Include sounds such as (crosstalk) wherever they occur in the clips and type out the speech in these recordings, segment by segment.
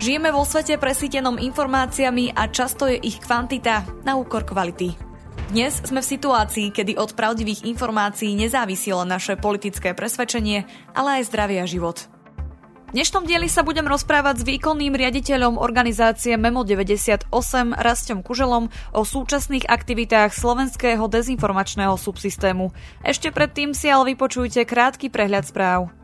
Žijeme vo svete presítenom informáciami a často je ich kvantita na úkor kvality. Dnes sme v situácii, kedy od pravdivých informácií nezávisilo naše politické presvedčenie, ale aj zdravie a život. V dnešnom dieli sa budem rozprávať s výkonným riaditeľom organizácie Memo 98 Rastom Kuželom o súčasných aktivitách slovenského dezinformačného subsystému. Ešte predtým si ale vypočujte krátky prehľad správ.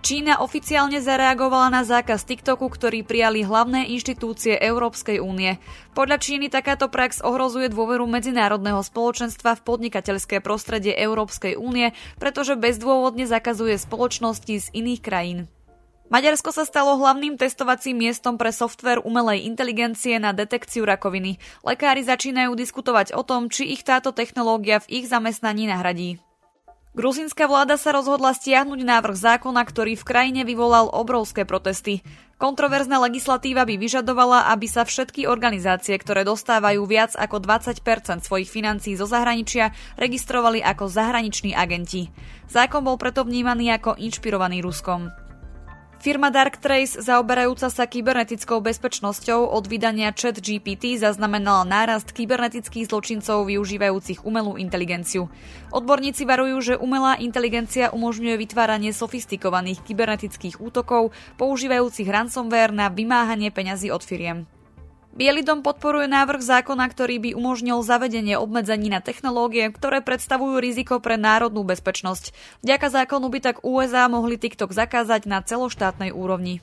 Čína oficiálne zareagovala na zákaz TikToku, ktorý prijali hlavné inštitúcie Európskej únie. Podľa Číny takáto prax ohrozuje dôveru medzinárodného spoločenstva v podnikateľské prostredie Európskej únie, pretože bezdôvodne zakazuje spoločnosti z iných krajín. Maďarsko sa stalo hlavným testovacím miestom pre software umelej inteligencie na detekciu rakoviny. Lekári začínajú diskutovať o tom, či ich táto technológia v ich zamestnaní nahradí. Gruzínska vláda sa rozhodla stiahnuť návrh zákona, ktorý v krajine vyvolal obrovské protesty. Kontroverzná legislatíva by vyžadovala, aby sa všetky organizácie, ktoré dostávajú viac ako 20 svojich financií zo zahraničia, registrovali ako zahraniční agenti. Zákon bol preto vnímaný ako inšpirovaný Ruskom. Firma Darktrace, zaoberajúca sa kybernetickou bezpečnosťou od vydania chat GPT, zaznamenala nárast kybernetických zločincov využívajúcich umelú inteligenciu. Odborníci varujú, že umelá inteligencia umožňuje vytváranie sofistikovaných kybernetických útokov, používajúcich ransomware na vymáhanie peňazí od firiem. Bielý dom podporuje návrh zákona, ktorý by umožnil zavedenie obmedzení na technológie, ktoré predstavujú riziko pre národnú bezpečnosť. Vďaka zákonu by tak USA mohli TikTok zakázať na celoštátnej úrovni.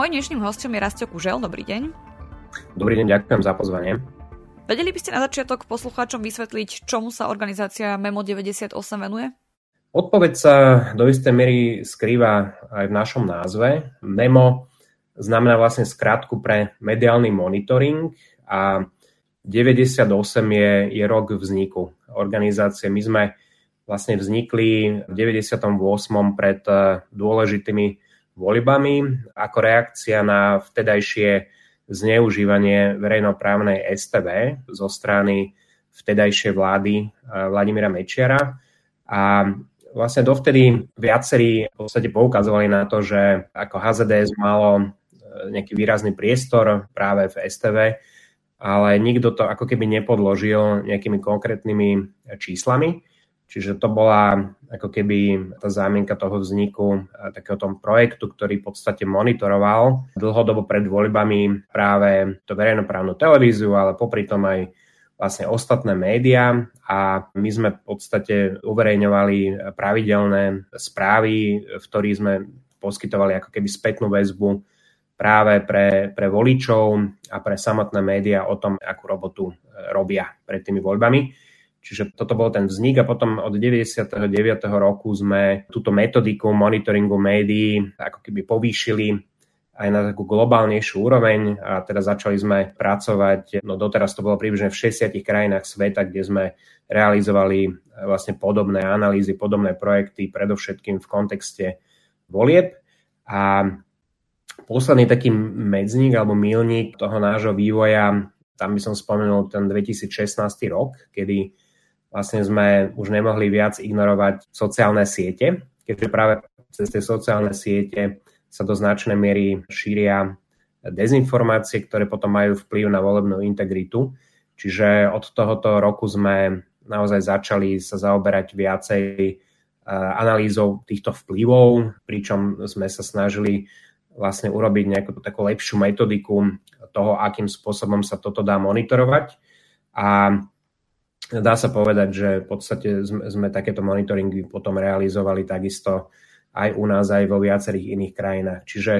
Mojím dnešným hostom je Rastio Kužel. Dobrý deň. Dobrý deň, ďakujem za pozvanie. Vedeli by ste na začiatok poslucháčom vysvetliť, čomu sa organizácia Memo 98 venuje? Odpoveď sa do istej miery skrýva aj v našom názve. Memo znamená vlastne skratku pre mediálny monitoring a 98 je, je rok vzniku organizácie. My sme vlastne vznikli v 98. pred dôležitými voľbami ako reakcia na vtedajšie zneužívanie verejnoprávnej STV zo strany vtedajšej vlády eh, Vladimíra Mečiara. A vlastne dovtedy viacerí v podstate poukazovali na to, že ako HZDS malo eh, nejaký výrazný priestor práve v STV, ale nikto to ako keby nepodložil nejakými konkrétnymi číslami. Čiže to bola ako keby tá zámienka toho vzniku takého tom projektu, ktorý v podstate monitoroval dlhodobo pred voľbami práve to verejnoprávnu televíziu, ale popri tom aj vlastne ostatné médiá a my sme v podstate uverejňovali pravidelné správy, v ktorých sme poskytovali ako keby spätnú väzbu práve pre, pre voličov a pre samotné médiá o tom, akú robotu robia pred tými voľbami. Čiže toto bol ten vznik a potom od 99. roku sme túto metodiku monitoringu médií ako keby povýšili aj na takú globálnejšiu úroveň a teda začali sme pracovať, no doteraz to bolo približne v 60 krajinách sveta, kde sme realizovali vlastne podobné analýzy, podobné projekty, predovšetkým v kontexte volieb. A posledný taký medzník alebo milník toho nášho vývoja, tam by som spomenul ten 2016 rok, kedy vlastne sme už nemohli viac ignorovať sociálne siete, keďže práve cez tie sociálne siete sa do značnej miery šíria dezinformácie, ktoré potom majú vplyv na volebnú integritu. Čiže od tohoto roku sme naozaj začali sa zaoberať viacej eh, analýzou týchto vplyvov, pričom sme sa snažili vlastne urobiť nejakú takú lepšiu metodiku toho, akým spôsobom sa toto dá monitorovať. A dá sa povedať, že v podstate sme, sme takéto monitoringy potom realizovali takisto aj u nás, aj vo viacerých iných krajinách. Čiže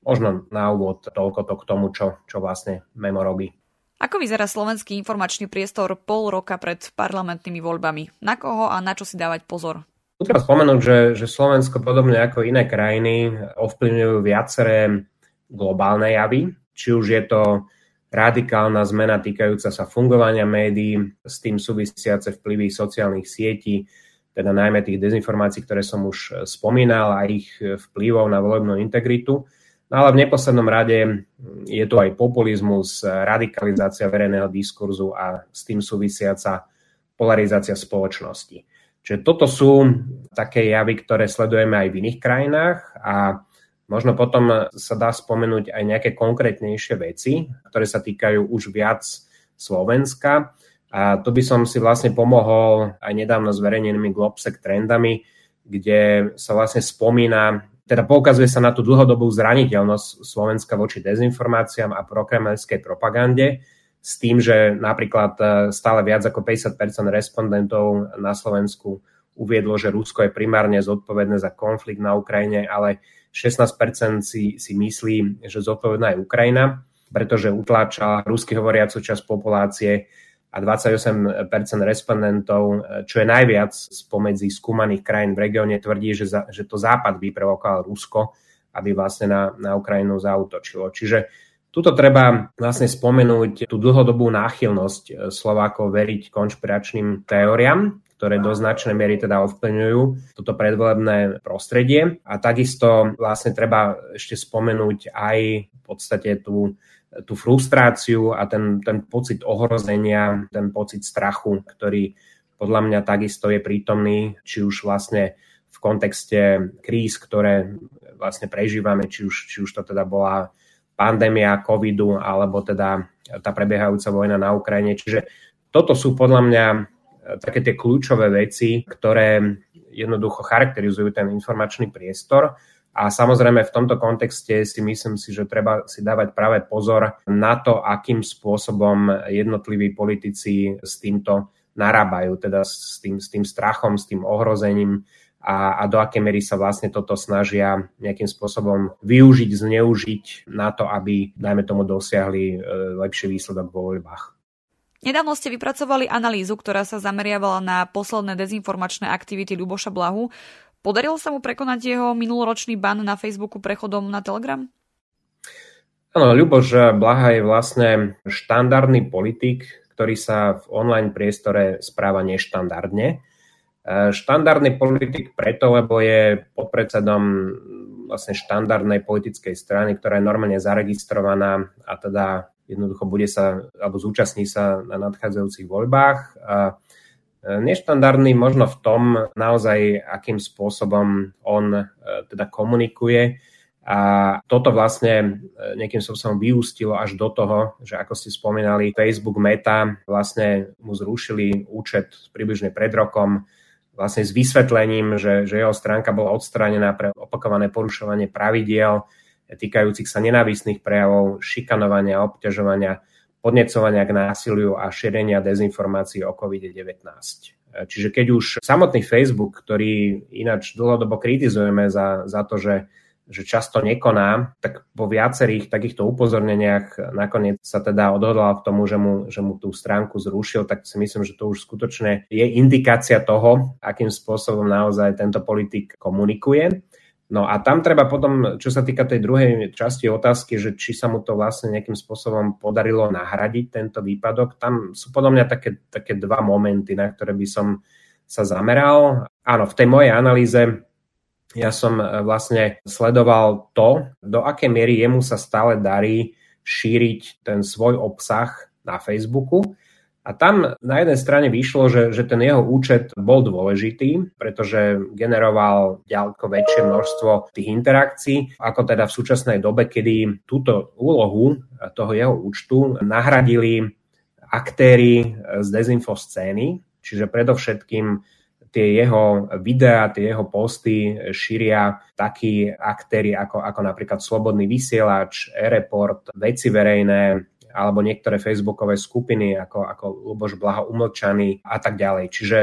možno na úvod toľko to k tomu, čo, čo vlastne Memo robí. Ako vyzerá slovenský informačný priestor pol roka pred parlamentnými voľbami? Na koho a na čo si dávať pozor? Treba spomenúť, že, že Slovensko podobne ako iné krajiny ovplyvňujú viaceré globálne javy, či už je to radikálna zmena týkajúca sa fungovania médií, s tým súvisiace vplyvy sociálnych sietí, teda najmä tých dezinformácií, ktoré som už spomínal a ich vplyvov na volebnú integritu, No ale v neposlednom rade je tu aj populizmus, radikalizácia verejného diskurzu a s tým súvisiaca polarizácia spoločnosti. Čiže toto sú také javy, ktoré sledujeme aj v iných krajinách a možno potom sa dá spomenúť aj nejaké konkrétnejšie veci, ktoré sa týkajú už viac Slovenska. A tu by som si vlastne pomohol aj nedávno zverejnenými Globsec trendami, kde sa vlastne spomína teda poukazuje sa na tú dlhodobú zraniteľnosť Slovenska voči dezinformáciám a prokremelskej propagande s tým, že napríklad e, stále viac ako 50% respondentov na Slovensku uviedlo, že Rusko je primárne zodpovedné za konflikt na Ukrajine, ale 16 si, si myslí, že zodpovedná je Ukrajina, pretože utláča rusky hovoriacu časť populácie a 28% respondentov, čo je najviac spomedzi skúmaných krajín v regióne, tvrdí, že, za, že to Západ vyprovokoval Rusko, aby vlastne na, na Ukrajinu zautočilo. Čiže tuto treba vlastne spomenúť tú dlhodobú náchylnosť Slovákov veriť konšpiračným teóriám, ktoré do značnej miery teda ovplyvňujú toto predvolebné prostredie. A takisto vlastne treba ešte spomenúť aj v podstate tú tú frustráciu a ten, ten pocit ohrozenia, ten pocit strachu, ktorý podľa mňa takisto je prítomný, či už vlastne v kontexte kríz, ktoré vlastne prežívame, či už, či už to teda bola pandémia covidu, alebo teda tá prebiehajúca vojna na Ukrajine. Čiže toto sú podľa mňa také tie kľúčové veci, ktoré jednoducho charakterizujú ten informačný priestor a samozrejme v tomto kontexte si myslím si, že treba si dávať práve pozor na to, akým spôsobom jednotliví politici s týmto narábajú, teda s tým, s tým strachom, s tým ohrozením a, a do akej mery sa vlastne toto snažia nejakým spôsobom využiť, zneužiť na to, aby, dajme tomu, dosiahli e, lepší výsledok vo voľbách. Nedávno ste vypracovali analýzu, ktorá sa zameriavala na posledné dezinformačné aktivity Ľuboša Blahu. Podarilo sa mu prekonať jeho minuloročný ban na Facebooku prechodom na Telegram? Áno, Ľuboš Blaha je vlastne štandardný politik, ktorý sa v online priestore správa neštandardne. E, štandardný politik preto, lebo je podpredsedom vlastne štandardnej politickej strany, ktorá je normálne zaregistrovaná a teda jednoducho bude sa, alebo zúčastní sa na nadchádzajúcich voľbách. A Neštandardný možno v tom naozaj, akým spôsobom on e, teda komunikuje. A toto vlastne e, nejakým spôsobom vyústilo až do toho, že ako ste spomínali, Facebook Meta vlastne mu zrušili účet približne pred rokom vlastne s vysvetlením, že, že jeho stránka bola odstránená pre opakované porušovanie pravidiel týkajúcich sa nenávistných prejavov, šikanovania, obťažovania podnecovania k násiliu a šírenia dezinformácií o COVID-19. Čiže keď už samotný Facebook, ktorý ináč dlhodobo kritizujeme za, za to, že, že často nekoná, tak po viacerých takýchto upozorneniach nakoniec sa teda odhodlal k tomu, že mu, že mu tú stránku zrušil, tak si myslím, že to už skutočne je indikácia toho, akým spôsobom naozaj tento politik komunikuje. No a tam treba potom, čo sa týka tej druhej časti otázky, že či sa mu to vlastne nejakým spôsobom podarilo nahradiť tento výpadok, tam sú podľa mňa také, také dva momenty, na ktoré by som sa zameral. Áno, v tej mojej analýze ja som e, vlastne sledoval to, do akej miery jemu sa stále darí šíriť ten svoj obsah na Facebooku a tam na jednej strane vyšlo, že, že ten jeho účet bol dôležitý, pretože generoval ďaleko väčšie množstvo tých interakcií, ako teda v súčasnej dobe, kedy túto úlohu toho jeho účtu nahradili aktéry z dezinfo scény, čiže predovšetkým tie jeho videá, tie jeho posty šíria takí aktéry ako, ako napríklad Slobodný vysielač, e-report, veci verejné, alebo niektoré facebookové skupiny ako, ako Luboš Blaha umlčaný a tak ďalej. Čiže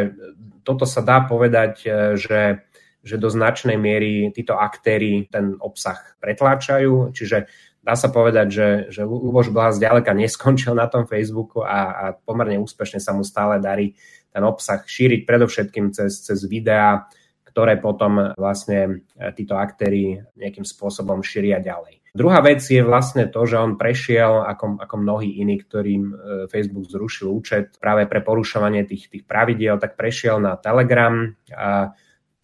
toto sa dá povedať, e, že, že do značnej miery títo aktéry ten obsah pretláčajú, čiže dá sa povedať, že, že Luboš Blaha zďaleka neskončil na tom Facebooku a, a pomerne úspešne sa mu stále darí ten obsah šíriť predovšetkým cez, cez videá, ktoré potom vlastne e, títo aktéry nejakým spôsobom šíria ďalej. Druhá vec je vlastne to, že on prešiel, ako, ako mnohí iní, ktorým e, Facebook zrušil účet práve pre porušovanie tých, tých pravidiel, tak prešiel na Telegram a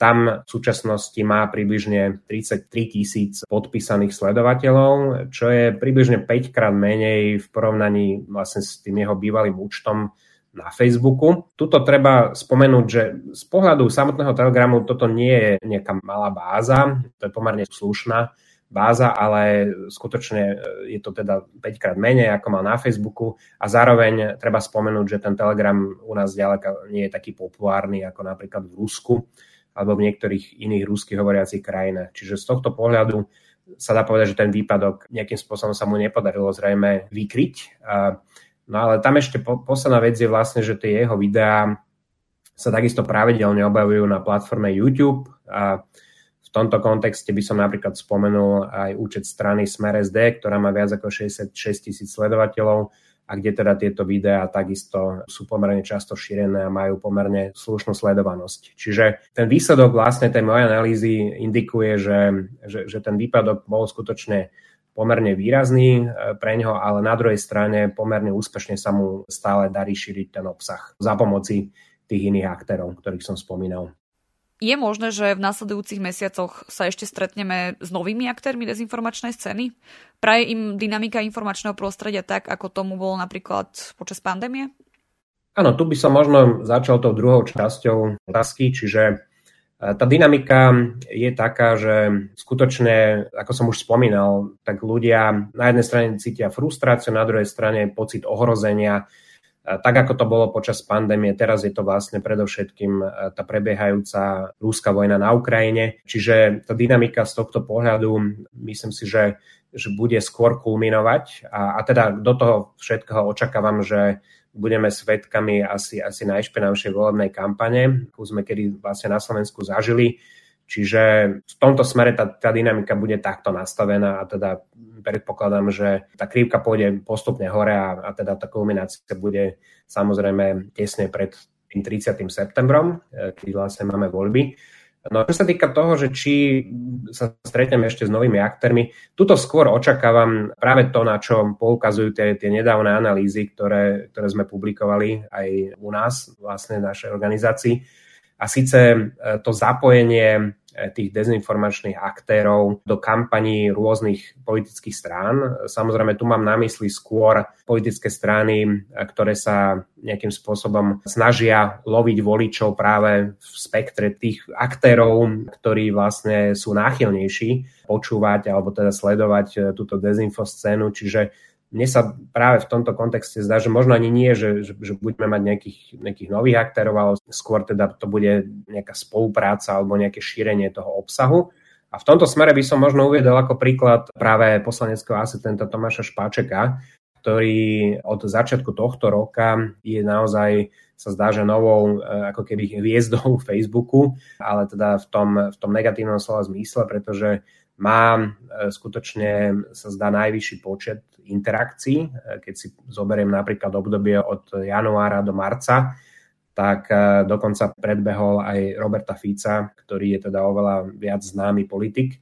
tam v súčasnosti má približne 33 tisíc podpísaných sledovateľov, čo je približne 5 krát menej v porovnaní vlastne s tým jeho bývalým účtom na Facebooku. Tuto treba spomenúť, že z pohľadu samotného Telegramu toto nie je nejaká malá báza, to je pomerne slušná báza, ale skutočne je to teda 5 krát menej, ako mal na Facebooku a zároveň treba spomenúť, že ten Telegram u nás ďaleka nie je taký populárny ako napríklad v Rusku alebo v niektorých iných ruských hovoriacich krajinách. Čiže z tohto pohľadu sa dá povedať, že ten výpadok nejakým spôsobom sa mu nepodarilo zrejme vykryť. No ale tam ešte po, posledná vec je vlastne, že tie jeho videá sa takisto pravidelne objavujú na platforme YouTube v tomto kontexte by som napríklad spomenul aj účet strany Smer SD, ktorá má viac ako 66 tisíc sledovateľov a kde teda tieto videá takisto sú pomerne často šírené a majú pomerne slušnú sledovanosť. Čiže ten výsledok vlastne tej mojej analýzy indikuje, že, že, že ten výpadok bol skutočne pomerne výrazný e, pre ňo, ale na druhej strane pomerne úspešne sa mu stále darí šíriť ten obsah za pomoci tých iných aktérov, ktorých som spomínal. Je možné, že v nasledujúcich mesiacoch sa ešte stretneme s novými aktérmi dezinformačnej scény? Praje im dynamika informačného prostredia tak, ako tomu bolo napríklad počas pandémie? Áno, tu by som možno začal tou druhou časťou otázky, čiže e, tá dynamika je taká, že skutočne, ako som už spomínal, tak ľudia na jednej strane cítia frustráciu, na druhej strane pocit ohrozenia, tak ako to bolo počas pandémie, teraz je to vlastne predovšetkým e, tá prebiehajúca rúska vojna na Ukrajine. Čiže tá dynamika z tohto pohľadu, myslím si, že, že bude skôr kulminovať a, a teda do toho všetkého očakávam, že budeme svetkami asi, asi najšpenavšej volebnej kampane, akú sme kedy vlastne na Slovensku zažili Čiže v tomto smere tá, tá dynamika bude takto nastavená a teda predpokladám, že tá krivka pôjde postupne hore a, a teda tá kulminácia bude samozrejme tesne pred tým 30. septembrom, e, keď vlastne máme voľby. No čo sa týka toho, že či sa stretneme ešte s novými aktérmi, tuto skôr očakávam práve to, na čo poukazujú tie, tie nedávne analýzy, ktoré, ktoré sme publikovali aj u nás, vlastne v našej organizácii. A síce e, to zapojenie E, tých dezinformačných aktérov do kampaní rôznych politických strán. Samozrejme, tu mám na mysli skôr politické strany, e, ktoré sa nejakým spôsobom snažia loviť voličov práve v spektre tých aktérov, ktorí vlastne sú náchylnejší počúvať alebo teda sledovať túto dezinfo scénu. Čiže mne sa práve v tomto kontexte zdá, že možno ani nie, že, že, že budeme mať nejakých, nejakých nových aktérov, ale skôr teda to bude nejaká spolupráca alebo nejaké šírenie toho obsahu. A v tomto smere by som možno uviedol ako príklad práve poslaneckého asistenta Tomáša Špáčeka, ktorý od začiatku tohto roka je naozaj sa zdá, že novou e, ako keby hviezdou (laughs) Facebooku, ale teda v tom, v tom negatívnom slova zmysle, pretože má e, skutočne sa zdá najvyšší počet interakcií. E, keď si zoberiem napríklad obdobie od januára do marca, tak e, dokonca predbehol aj Roberta Fica, ktorý je teda oveľa viac známy politik.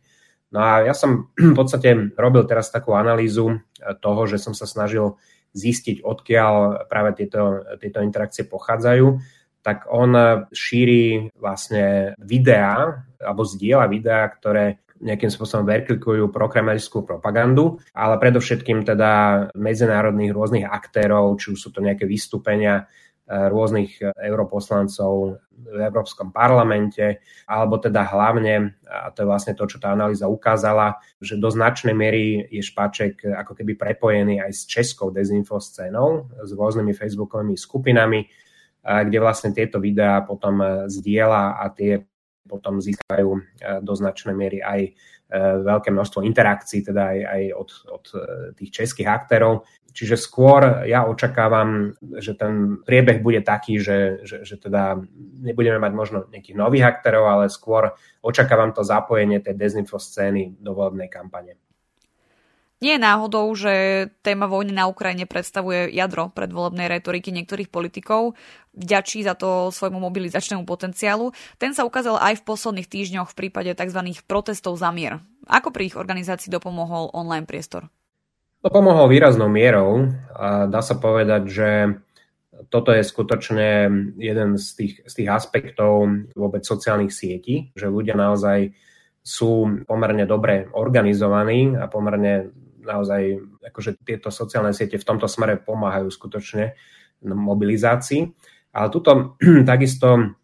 No a ja som (clears throat) v podstate robil teraz takú analýzu toho, že som sa snažil zistiť, odkiaľ práve tieto, tieto interakcie pochádzajú tak on šíri vlastne videá alebo zdieľa videá, ktoré nejakým spôsobom verklikujú prokremelskú propagandu, ale predovšetkým teda medzinárodných rôznych aktérov, či už sú to nejaké vystúpenia eh, rôznych europoslancov v Európskom parlamente, alebo teda hlavne, a to je vlastne to, čo tá analýza ukázala, že do značnej miery je Špaček ako keby prepojený aj s českou dezinfoscénou, s rôznymi facebookovými skupinami, kde vlastne tieto videá potom zdieľa a tie potom získajú e, do značnej miery aj e, veľké množstvo interakcií, teda aj, aj od, od e, tých českých aktérov. Čiže skôr ja očakávam, že ten priebeh bude taký, že, že, že teda nebudeme mať možno nejakých nových aktérov, ale skôr očakávam to zapojenie tej dezinfo scény do volebnej kampane. Nie je náhodou, že téma vojny na Ukrajine predstavuje jadro predvolebnej retoriky niektorých politikov, vďačí za to svojmu mobilizačnému potenciálu. Ten sa ukázal aj v posledných týždňoch v prípade tzv. protestov za mier. Ako pri ich organizácii dopomohol online priestor? To pomohol výraznou mierou. A dá sa povedať, že toto je skutočne jeden z tých, z tých aspektov vôbec sociálnych sietí, že ľudia naozaj sú pomerne dobre organizovaní a pomerne naozaj akože tieto sociálne siete v tomto smere pomáhajú skutočne mobilizácii. Ale tuto (clears throat) takisto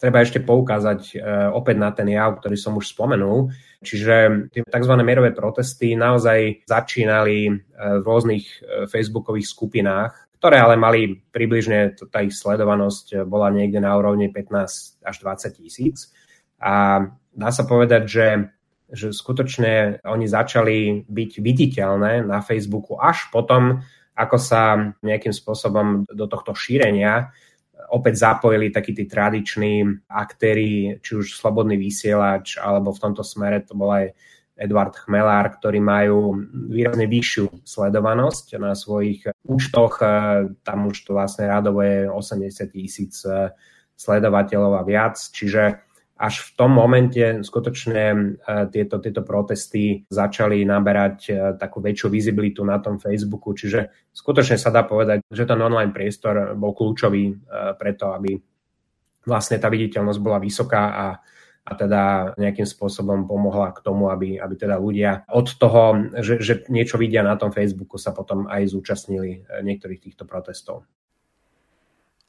treba ešte poukázať e, opäť na ten jav, ktorý som už spomenul. Čiže tie tzv. mierové protesty naozaj začínali e, v rôznych e, facebookových skupinách, ktoré ale mali približne, tá ich sledovanosť bola niekde na úrovni 15 až 20 tisíc. A dá sa povedať, že že skutočne oni začali byť viditeľné na Facebooku až potom, ako sa nejakým spôsobom do tohto šírenia opäť zapojili takí tí tradiční aktéry, či už Slobodný vysielač, alebo v tomto smere to bol aj Edward Chmelár, ktorí majú výrazne vyššiu sledovanosť na svojich účtoch. Tam už to vlastne radovo je 80 tisíc sledovateľov a viac. Čiže až v tom momente skutočne e, tieto, tieto protesty začali naberať e, takú väčšiu vizibilitu na tom Facebooku, čiže skutočne sa dá povedať, že ten online priestor bol kľúčový e, preto, aby vlastne tá viditeľnosť bola vysoká a, a teda nejakým spôsobom pomohla k tomu, aby, aby teda ľudia od toho, že, že niečo vidia na tom Facebooku, sa potom aj zúčastnili niektorých týchto protestov.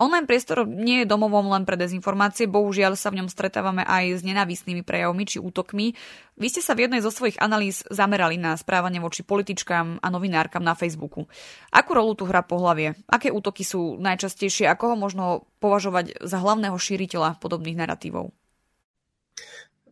Online priestor nie je domovom len pre dezinformácie, bohužiaľ sa v ňom stretávame aj s nenávistnými prejavmi či útokmi. Vy ste sa v jednej zo svojich analýz zamerali na správanie voči političkám a novinárkam na Facebooku. Akú rolu tu hrá pohlavie? Aké útoky sú najčastejšie? Ako ho možno považovať za hlavného šíriteľa podobných narratívov?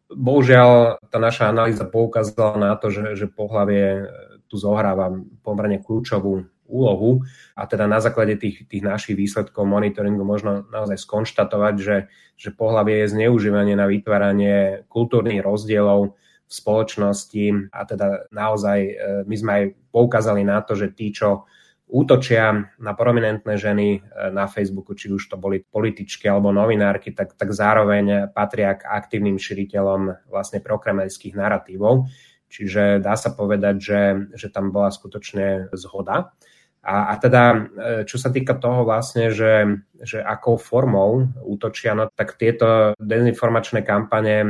Bohužiaľ, tá naša analýza poukázala na to, že, že pohlavie tu zohráva pomerne kľúčovú úlohu a teda na základe tých, tých našich výsledkov monitoringu možno naozaj skonštatovať, že, že pohľavie je zneužívanie na vytváranie kultúrnych rozdielov v spoločnosti a teda naozaj e, my sme aj poukázali na to, že tí, čo útočia na prominentné ženy e, na Facebooku, či už to boli političky alebo novinárky, tak, tak zároveň patria k aktívnym širiteľom vlastne prokremelských narratívov. Čiže dá sa povedať, že, že tam bola skutočne zhoda. A, a teda, e, čo sa týka toho vlastne, že, že akou formou útočia, no tak tieto dezinformačné kampane e,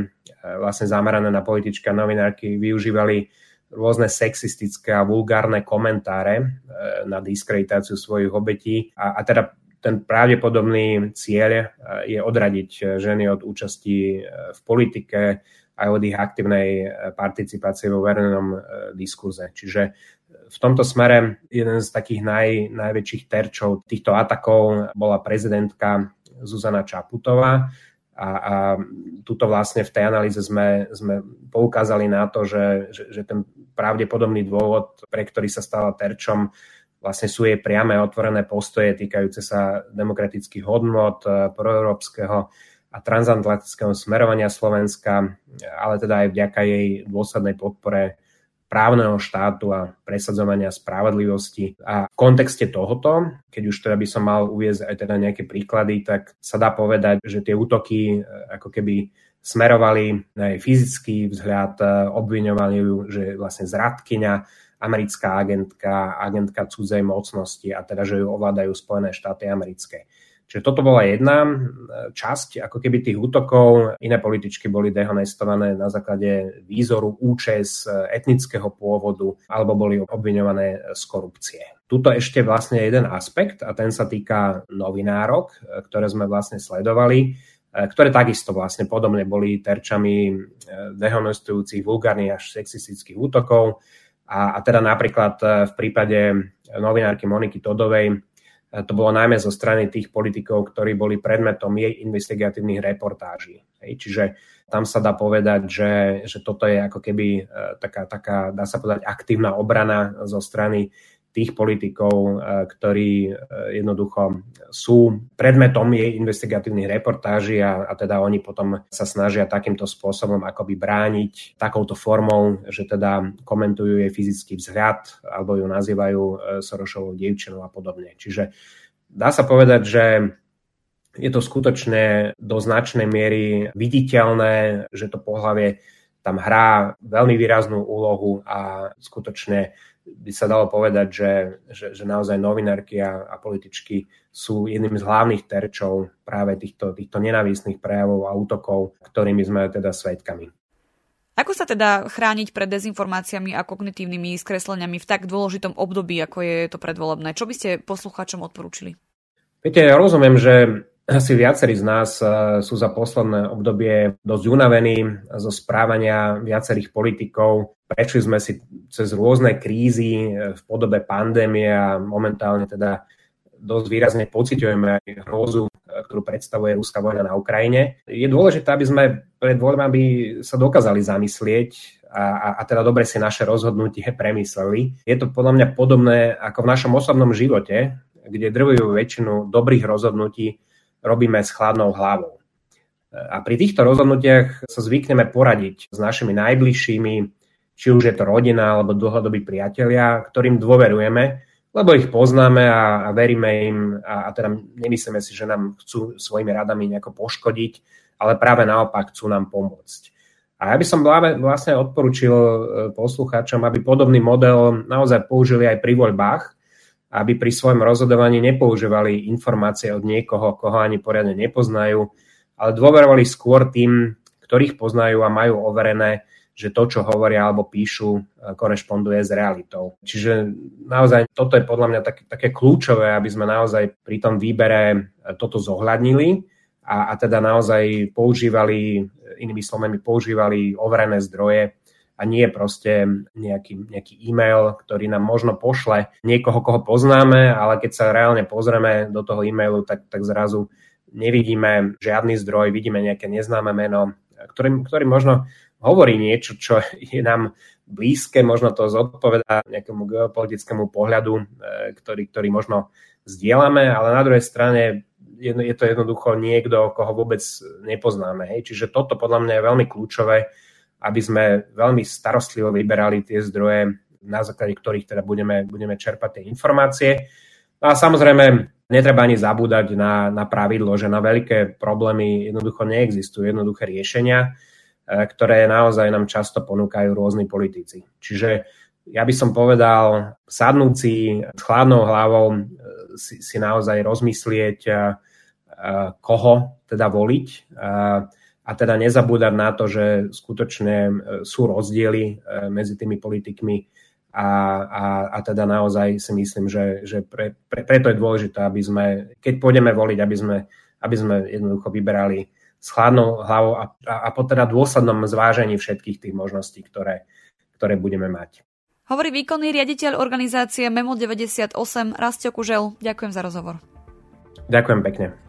vlastne zamerané na politička a novinárky využívali rôzne sexistické a vulgárne komentáre e, na diskreditáciu svojich obetí a, a teda ten pravdepodobný cieľ je odradiť ženy od účasti v politike aj od ich aktívnej participácie vo verejnom diskurze. Čiže v tomto smere jeden z takých naj, najväčších terčov týchto atakov bola prezidentka Zuzana Čaputová, a, a tuto vlastne v tej analýze sme, sme poukázali na to, že, že, že ten pravdepodobný dôvod, pre ktorý sa stala terčom, vlastne sú jej priame otvorené postoje týkajúce sa demokratických hodnot, proeurópskeho a transatlantického smerovania Slovenska, ale teda aj vďaka jej dôslednej podpore právneho štátu a presadzovania spravodlivosti. A v kontexte tohoto, keď už teda by som mal uviezť aj teda nejaké príklady, tak sa dá povedať, že tie útoky e, ako keby smerovali na jej fyzický vzhľad, e, obviňovali ju, že je vlastne zradkyňa, americká agentka, agentka cudzej mocnosti a teda, že ju ovládajú Spojené štáty americké. Čiže toto bola jedna časť ako keby tých útokov. Iné političky boli dehonestované na základe výzoru účes etnického pôvodu alebo boli obviňované z korupcie. Tuto ešte vlastne jeden aspekt a ten sa týka novinárok, ktoré sme vlastne sledovali ktoré takisto vlastne podobne boli terčami dehonestujúcich vulgárnych až sexistických útokov. A, a teda napríklad v prípade novinárky Moniky Todovej to bolo najmä zo strany tých politikov, ktorí boli predmetom jej investigatívnych reportáží. Hej, čiže tam sa dá povedať, že, že toto je ako keby e, taká, taká, dá sa povedať, aktívna obrana zo strany tých politikov, ktorí jednoducho sú predmetom jej investigatívnych reportáží a, a teda oni potom sa snažia takýmto spôsobom akoby brániť takouto formou, že teda komentujú jej fyzický vzhľad alebo ju nazývajú Sorošovou dievčinou a podobne. Čiže dá sa povedať, že je to skutočne do značnej miery viditeľné, že to pohlavie tam hrá veľmi výraznú úlohu a skutočne by sa dalo povedať, že, že, že naozaj novinárky a, a političky sú jedným z hlavných terčov práve týchto, týchto nenávistných prejavov a útokov, ktorými sme teda svetkami. Ako sa teda chrániť pred dezinformáciami a kognitívnymi skresleniami v tak dôležitom období, ako je to predvolebné? Čo by ste poslucháčom odporúčili? Viete, ja rozumiem, že asi viacerí z nás eh, sú za posledné obdobie dosť unavení zo správania viacerých politikov. Prešli sme si cez rôzne krízy eh, v podobe pandémie a momentálne teda dosť výrazne pociťujeme aj hrozu, eh, ktorú predstavuje ruská vojna na Ukrajine. Je dôležité, aby sme pred voľbami sa dokázali zamyslieť a, a, a teda dobre si naše rozhodnutie premysleli. Je to podľa mňa podobné ako v našom osobnom živote, kde drvujú väčšinu dobrých rozhodnutí robíme s chladnou hlavou. A pri týchto rozhodnutiach sa zvykneme poradiť s našimi najbližšími, či už je to rodina alebo dlhodobí priatelia, ktorým dôverujeme, lebo ich poznáme a, a veríme im a, a teda nemyslíme si, že nám chcú svojimi radami nejako poškodiť, ale práve naopak chcú nám pomôcť. A ja by som vlastne odporučil e, poslucháčom, aby podobný model naozaj použili aj pri voľbách, aby pri svojom rozhodovaní nepoužívali informácie od niekoho, koho ani poriadne nepoznajú, ale dôverovali skôr tým, ktorých poznajú a majú overené, že to, čo hovoria alebo píšu, e, korešponduje s realitou. Čiže naozaj toto je podľa mňa také, také kľúčové, aby sme naozaj pri tom výbere e, toto zohľadnili a, a teda naozaj používali, inými slovami, používali overené zdroje a nie proste nejaký, nejaký e-mail, ktorý nám možno pošle niekoho, koho poznáme, ale keď sa reálne pozrieme do toho e-mailu, tak, tak zrazu nevidíme žiadny zdroj, vidíme nejaké neznáme meno, ktorý, ktorý možno hovorí niečo, čo (laughs) je nám blízke, možno to zodpoveda nejakému geopolitickému pohľadu, e, ktorý, ktorý možno zdieľame, ale na druhej strane je, to jednoducho niekto, koho vôbec nepoznáme. Hej. Čiže toto podľa mňa je veľmi kľúčové, aby sme veľmi starostlivo vyberali tie zdroje, na základe ktorých teda budeme, budeme čerpať tie informácie. No a samozrejme, netreba ani zabúdať na, na pravidlo, že na veľké problémy jednoducho neexistujú jednoduché riešenia, e, ktoré naozaj nám často ponúkajú rôzni politici. Čiže ja by som povedal, sadnúci s chladnou hlavou e, si, si naozaj rozmyslieť, e, koho teda voliť a teda nezabúdať na to, že skutočne e, sú rozdiely e, medzi tými politikmi a, a, a teda naozaj si myslím, že, že pre, pre, preto je dôležité, aby sme, keď pôjdeme voliť, aby sme, aby sme jednoducho vyberali s chladnou hlavou a, a, a po teda dôslednom zvážení všetkých tých možností, ktoré, ktoré budeme mať. Hovorí výkonný riaditeľ organizácie Memo 98 Rastio Kužel. Ďakujem za rozhovor. Ďakujem pekne.